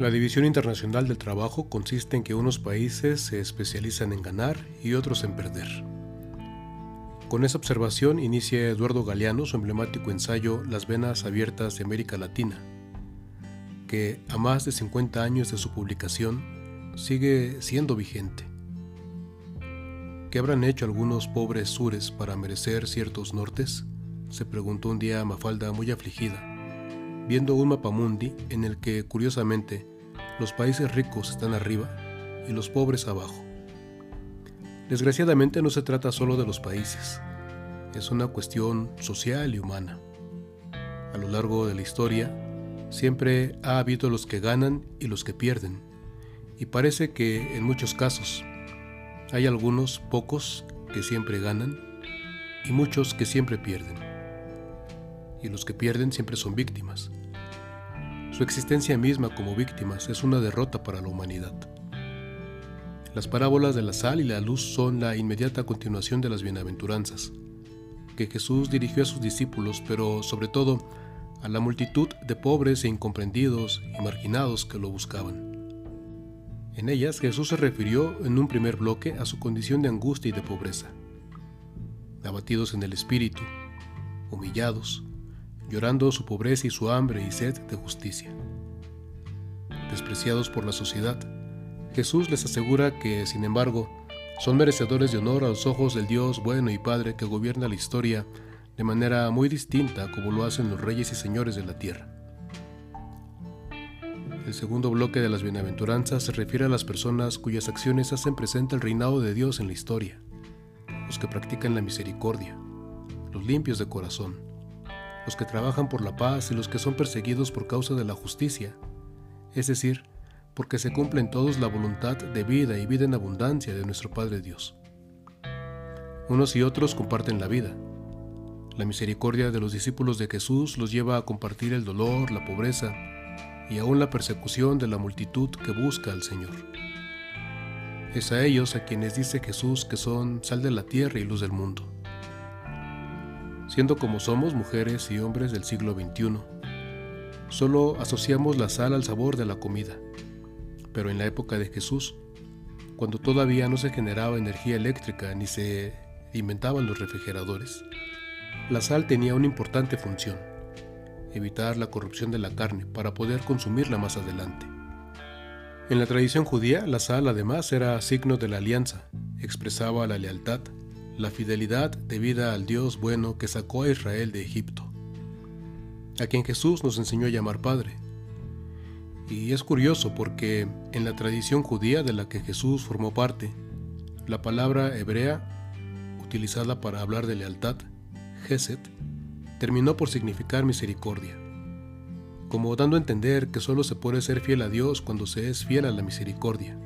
La división internacional del trabajo consiste en que unos países se especializan en ganar y otros en perder. Con esa observación inicia Eduardo Galeano su emblemático ensayo Las venas abiertas de América Latina, que a más de 50 años de su publicación sigue siendo vigente. ¿Qué habrán hecho algunos pobres sures para merecer ciertos nortes? se preguntó un día Mafalda muy afligida, viendo un mapamundi en el que, curiosamente, los países ricos están arriba y los pobres abajo. Desgraciadamente no se trata solo de los países, es una cuestión social y humana. A lo largo de la historia, siempre ha habido los que ganan y los que pierden, y parece que en muchos casos hay algunos pocos que siempre ganan y muchos que siempre pierden y los que pierden siempre son víctimas. Su existencia misma como víctimas es una derrota para la humanidad. Las parábolas de la sal y la luz son la inmediata continuación de las bienaventuranzas, que Jesús dirigió a sus discípulos, pero sobre todo a la multitud de pobres e incomprendidos y marginados que lo buscaban. En ellas Jesús se refirió en un primer bloque a su condición de angustia y de pobreza. Abatidos en el espíritu, humillados, llorando su pobreza y su hambre y sed de justicia. Despreciados por la sociedad, Jesús les asegura que, sin embargo, son merecedores de honor a los ojos del Dios bueno y Padre que gobierna la historia de manera muy distinta como lo hacen los reyes y señores de la tierra. El segundo bloque de las bienaventuranzas se refiere a las personas cuyas acciones hacen presente el reinado de Dios en la historia, los que practican la misericordia, los limpios de corazón, los que trabajan por la paz y los que son perseguidos por causa de la justicia, es decir, porque se cumplen todos la voluntad de vida y vida en abundancia de nuestro Padre Dios. Unos y otros comparten la vida. La misericordia de los discípulos de Jesús los lleva a compartir el dolor, la pobreza y aún la persecución de la multitud que busca al Señor. Es a ellos a quienes dice Jesús que son sal de la tierra y luz del mundo siendo como somos mujeres y hombres del siglo XXI. Solo asociamos la sal al sabor de la comida. Pero en la época de Jesús, cuando todavía no se generaba energía eléctrica ni se inventaban los refrigeradores, la sal tenía una importante función, evitar la corrupción de la carne para poder consumirla más adelante. En la tradición judía, la sal además era signo de la alianza, expresaba la lealtad, la fidelidad debida al Dios bueno que sacó a Israel de Egipto, a quien Jesús nos enseñó a llamar Padre. Y es curioso porque en la tradición judía de la que Jesús formó parte, la palabra hebrea utilizada para hablar de lealtad, Geset, terminó por significar misericordia, como dando a entender que solo se puede ser fiel a Dios cuando se es fiel a la misericordia,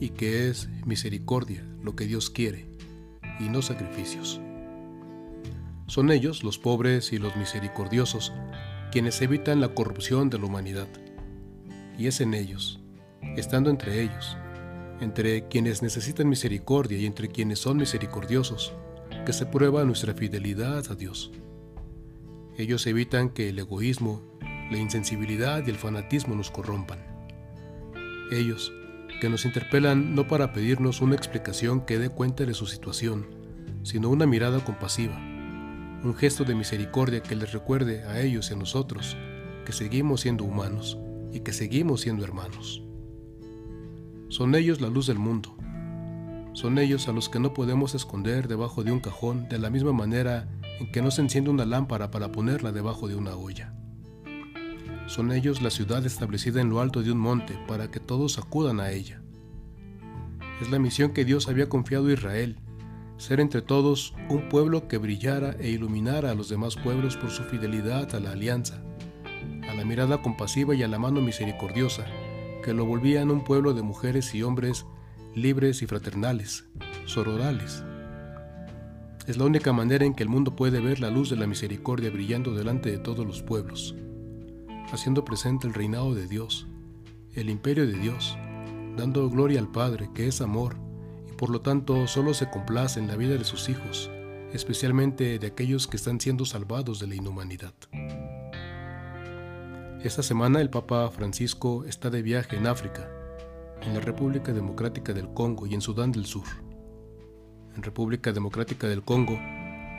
y que es misericordia lo que Dios quiere y no sacrificios. Son ellos, los pobres y los misericordiosos, quienes evitan la corrupción de la humanidad. Y es en ellos, estando entre ellos, entre quienes necesitan misericordia y entre quienes son misericordiosos, que se prueba nuestra fidelidad a Dios. Ellos evitan que el egoísmo, la insensibilidad y el fanatismo nos corrompan. Ellos, que nos interpelan no para pedirnos una explicación que dé cuenta de su situación, sino una mirada compasiva, un gesto de misericordia que les recuerde a ellos y a nosotros que seguimos siendo humanos y que seguimos siendo hermanos. Son ellos la luz del mundo. Son ellos a los que no podemos esconder debajo de un cajón de la misma manera en que no se enciende una lámpara para ponerla debajo de una olla. Son ellos la ciudad establecida en lo alto de un monte para que todos acudan a ella. Es la misión que Dios había confiado a Israel, ser entre todos un pueblo que brillara e iluminara a los demás pueblos por su fidelidad a la alianza, a la mirada compasiva y a la mano misericordiosa, que lo volvían un pueblo de mujeres y hombres libres y fraternales, sororales. Es la única manera en que el mundo puede ver la luz de la misericordia brillando delante de todos los pueblos haciendo presente el reinado de Dios, el imperio de Dios, dando gloria al Padre, que es amor, y por lo tanto solo se complace en la vida de sus hijos, especialmente de aquellos que están siendo salvados de la inhumanidad. Esta semana el Papa Francisco está de viaje en África, en la República Democrática del Congo y en Sudán del Sur. En República Democrática del Congo,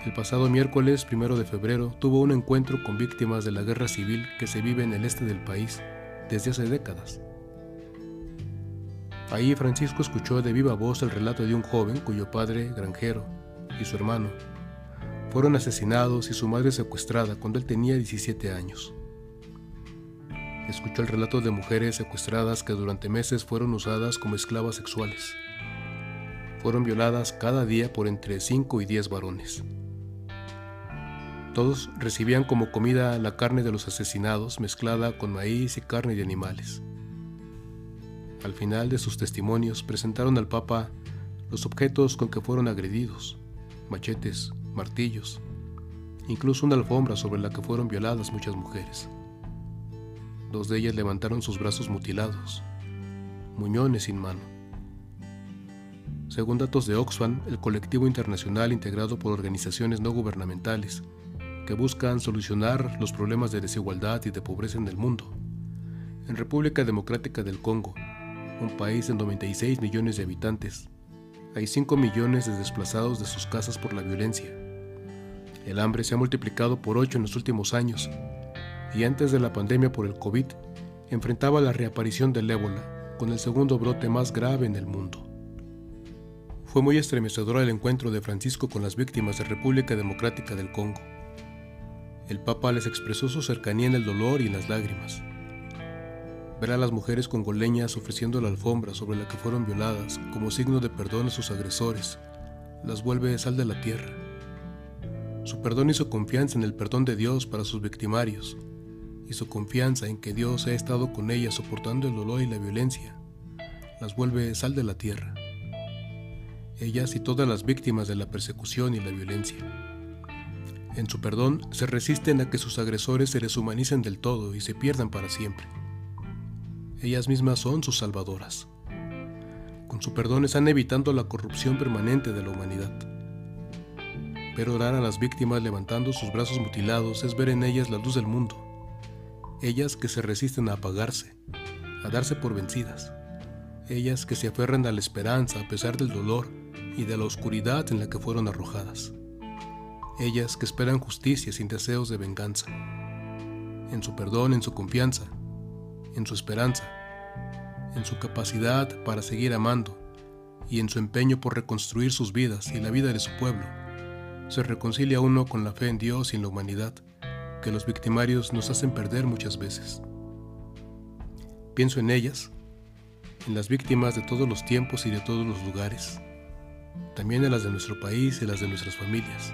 el pasado miércoles 1 de febrero tuvo un encuentro con víctimas de la guerra civil que se vive en el este del país desde hace décadas. Ahí Francisco escuchó de viva voz el relato de un joven cuyo padre, granjero, y su hermano fueron asesinados y su madre secuestrada cuando él tenía 17 años escuchó el relato de mujeres secuestradas que durante meses fueron usadas como esclavas sexuales. Fueron violadas cada día por entre 5 y 10 varones. Todos recibían como comida la carne de los asesinados mezclada con maíz y carne de animales. Al final de sus testimonios presentaron al Papa los objetos con que fueron agredidos, machetes, martillos, incluso una alfombra sobre la que fueron violadas muchas mujeres. Dos de ellas levantaron sus brazos mutilados, muñones sin mano. Según datos de Oxfam, el colectivo internacional integrado por organizaciones no gubernamentales que buscan solucionar los problemas de desigualdad y de pobreza en el mundo, en República Democrática del Congo, un país de 96 millones de habitantes, hay 5 millones de desplazados de sus casas por la violencia. El hambre se ha multiplicado por 8 en los últimos años y antes de la pandemia por el COVID, enfrentaba la reaparición del ébola, con el segundo brote más grave en el mundo. Fue muy estremecedor el encuentro de Francisco con las víctimas de República Democrática del Congo. El Papa les expresó su cercanía en el dolor y en las lágrimas. Ver a las mujeres congoleñas ofreciendo la alfombra sobre la que fueron violadas como signo de perdón a sus agresores, las vuelve sal de la tierra. Su perdón y su confianza en el perdón de Dios para sus victimarios y su confianza en que Dios ha estado con ellas soportando el dolor y la violencia, las vuelve sal de la tierra. Ellas y todas las víctimas de la persecución y la violencia. En su perdón se resisten a que sus agresores se deshumanicen del todo y se pierdan para siempre. Ellas mismas son sus salvadoras. Con su perdón están evitando la corrupción permanente de la humanidad. Pero orar a las víctimas levantando sus brazos mutilados es ver en ellas la luz del mundo ellas que se resisten a apagarse, a darse por vencidas, ellas que se aferran a la esperanza a pesar del dolor y de la oscuridad en la que fueron arrojadas, ellas que esperan justicia sin deseos de venganza, en su perdón, en su confianza, en su esperanza, en su capacidad para seguir amando y en su empeño por reconstruir sus vidas y la vida de su pueblo, se reconcilia uno con la fe en Dios y en la humanidad que los victimarios nos hacen perder muchas veces. Pienso en ellas, en las víctimas de todos los tiempos y de todos los lugares, también en las de nuestro país y las de nuestras familias.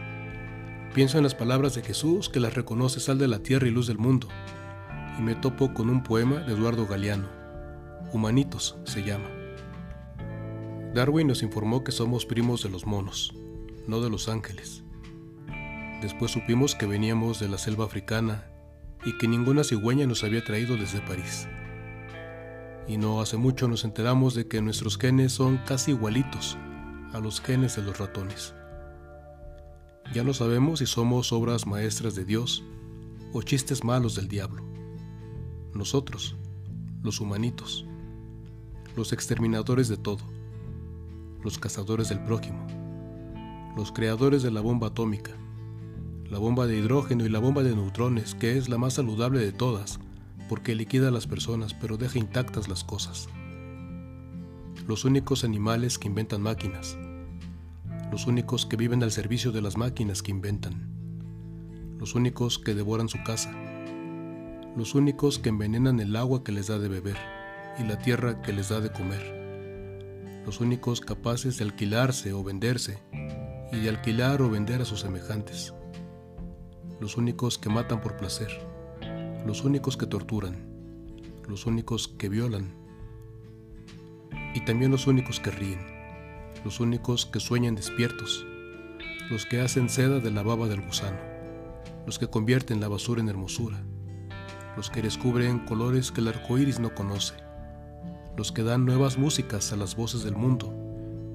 Pienso en las palabras de Jesús que las reconoce sal de la tierra y luz del mundo, y me topo con un poema de Eduardo Galeano, Humanitos se llama. Darwin nos informó que somos primos de los monos, no de los ángeles. Después supimos que veníamos de la selva africana y que ninguna cigüeña nos había traído desde París. Y no hace mucho nos enteramos de que nuestros genes son casi igualitos a los genes de los ratones. Ya no sabemos si somos obras maestras de Dios o chistes malos del diablo. Nosotros, los humanitos, los exterminadores de todo, los cazadores del prójimo, los creadores de la bomba atómica, la bomba de hidrógeno y la bomba de neutrones, que es la más saludable de todas, porque liquida a las personas pero deja intactas las cosas. Los únicos animales que inventan máquinas. Los únicos que viven al servicio de las máquinas que inventan. Los únicos que devoran su casa. Los únicos que envenenan el agua que les da de beber y la tierra que les da de comer. Los únicos capaces de alquilarse o venderse y de alquilar o vender a sus semejantes los únicos que matan por placer, los únicos que torturan, los únicos que violan y también los únicos que ríen, los únicos que sueñan despiertos, los que hacen seda de la baba del gusano, los que convierten la basura en hermosura, los que descubren colores que el arco iris no conoce, los que dan nuevas músicas a las voces del mundo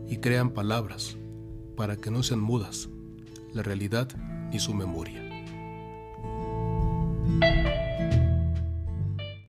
y crean palabras para que no sean mudas la realidad ni su memoria.